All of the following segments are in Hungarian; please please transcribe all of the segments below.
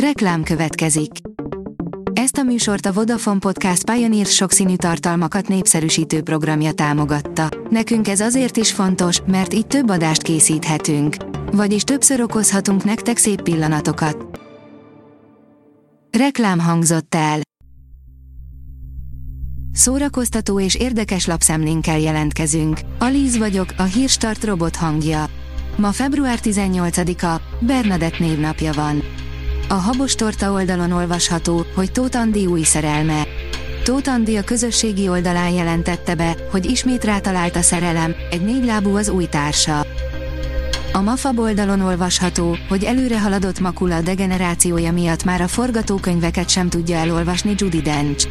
Reklám következik. Ezt a műsort a Vodafone Podcast Pioneer sokszínű tartalmakat népszerűsítő programja támogatta. Nekünk ez azért is fontos, mert így több adást készíthetünk. Vagyis többször okozhatunk nektek szép pillanatokat. Reklám hangzott el. Szórakoztató és érdekes lapszemlénkkel jelentkezünk. Alíz vagyok, a hírstart robot hangja. Ma február 18-a, Bernadett névnapja van. A Habos Torta oldalon olvasható, hogy Tóth Andi új szerelme. Tóth Andi a közösségi oldalán jelentette be, hogy ismét rátalált a szerelem, egy négylábú az új társa. A MAFA oldalon olvasható, hogy előre haladott makula degenerációja miatt már a forgatókönyveket sem tudja elolvasni Judy Dench.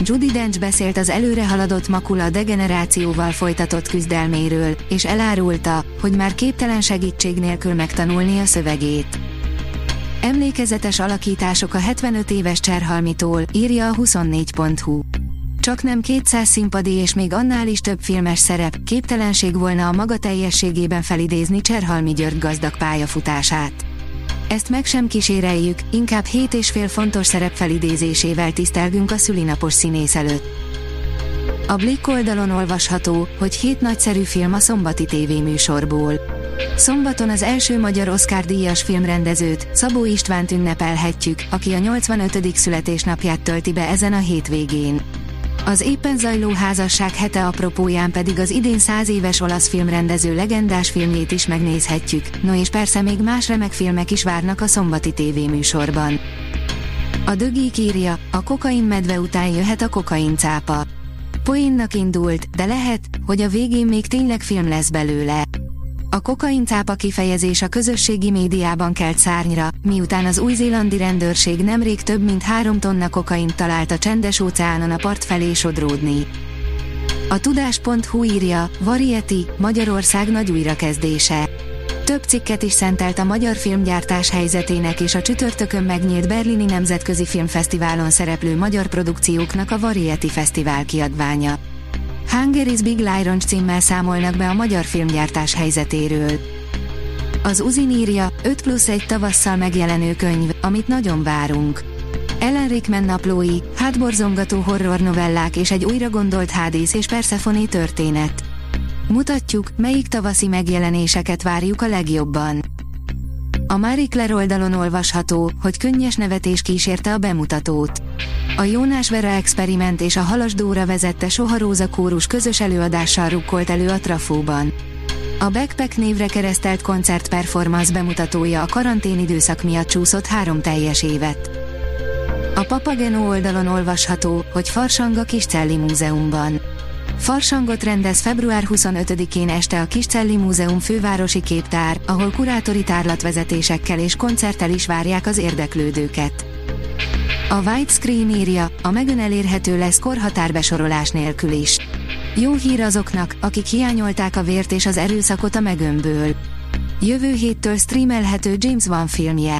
Judy Dench beszélt az előre haladott makula degenerációval folytatott küzdelméről, és elárulta, hogy már képtelen segítség nélkül megtanulni a szövegét. Emlékezetes alakítások a 75 éves Cserhalmitól, írja a 24.hu. Csak nem 200 színpadi és még annál is több filmes szerep, képtelenség volna a maga teljességében felidézni Cserhalmi György gazdag pályafutását. Ezt meg sem kíséreljük, inkább 7 és fél fontos szerep felidézésével tisztelgünk a szülinapos színész előtt. A Blick oldalon olvasható, hogy hét nagyszerű film a szombati tévéműsorból. Szombaton az első magyar Oscar díjas filmrendezőt, Szabó Istvánt ünnepelhetjük, aki a 85. születésnapját tölti be ezen a hétvégén. Az éppen zajló házasság hete apropóján pedig az idén száz éves olasz filmrendező legendás filmjét is megnézhetjük, no és persze még más remek filmek is várnak a szombati tévéműsorban. A dögik írja, a kokain medve után jöhet a kokain cápa. Poénnak indult, de lehet, hogy a végén még tényleg film lesz belőle. A kokaincápa kifejezés a közösségi médiában kelt szárnyra, miután az új-zélandi rendőrség nemrég több mint három tonna kokaint talált a csendes óceánon a part felé sodródni. A tudás.hu írja, Variety, Magyarország nagy újrakezdése. Több cikket is szentelt a magyar filmgyártás helyzetének és a csütörtökön megnyílt Berlini Nemzetközi Filmfesztiválon szereplő magyar produkcióknak a Variety Fesztivál kiadványa. Hungary's Big Liron címmel számolnak be a magyar filmgyártás helyzetéről. Az Uzin írja, 5 plusz egy tavasszal megjelenő könyv, amit nagyon várunk. Ellen Rickman naplói, hátborzongató horror novellák és egy újra gondolt Hádész és Persephone történet. Mutatjuk, melyik tavaszi megjelenéseket várjuk a legjobban. A Marie Claire oldalon olvasható, hogy könnyes nevetés kísérte a bemutatót. A Jónás Vera Experiment és a Halas Dóra vezette Soharóza kórus közös előadással rukkolt elő a Trafóban. A Backpack névre keresztelt koncert performance bemutatója a karantén időszak miatt csúszott három teljes évet. A Papageno oldalon olvasható, hogy Farsang a Kiscelli Múzeumban. Farsangot rendez február 25-én este a Kiscelli Múzeum fővárosi képtár, ahol kurátori tárlatvezetésekkel és koncerttel is várják az érdeklődőket. A Widescreen írja, a megön elérhető lesz korhatárbesorolás nélkül is. Jó hír azoknak, akik hiányolták a vért és az erőszakot a megönből. Jövő héttől streamelhető James Wan filmje.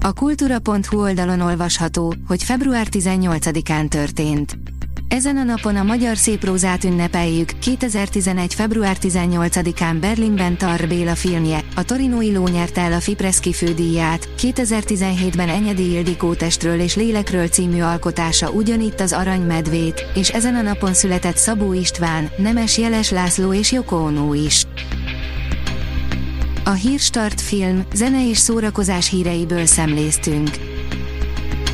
A kultúra.hu oldalon olvasható, hogy február 18-án történt. Ezen a napon a magyar széprózát ünnepeljük, 2011. február 18-án Berlinben Tar Béla filmje, a Torinói Ló nyerte el a Fipreschi fődíját, 2017-ben Enyedi Ildikó testről és lélekről című alkotása ugyanitt az Arany Medvét, és ezen a napon született Szabó István, Nemes Jeles László és Joko Ono is. A Hírstart film, zene és szórakozás híreiből szemléztünk.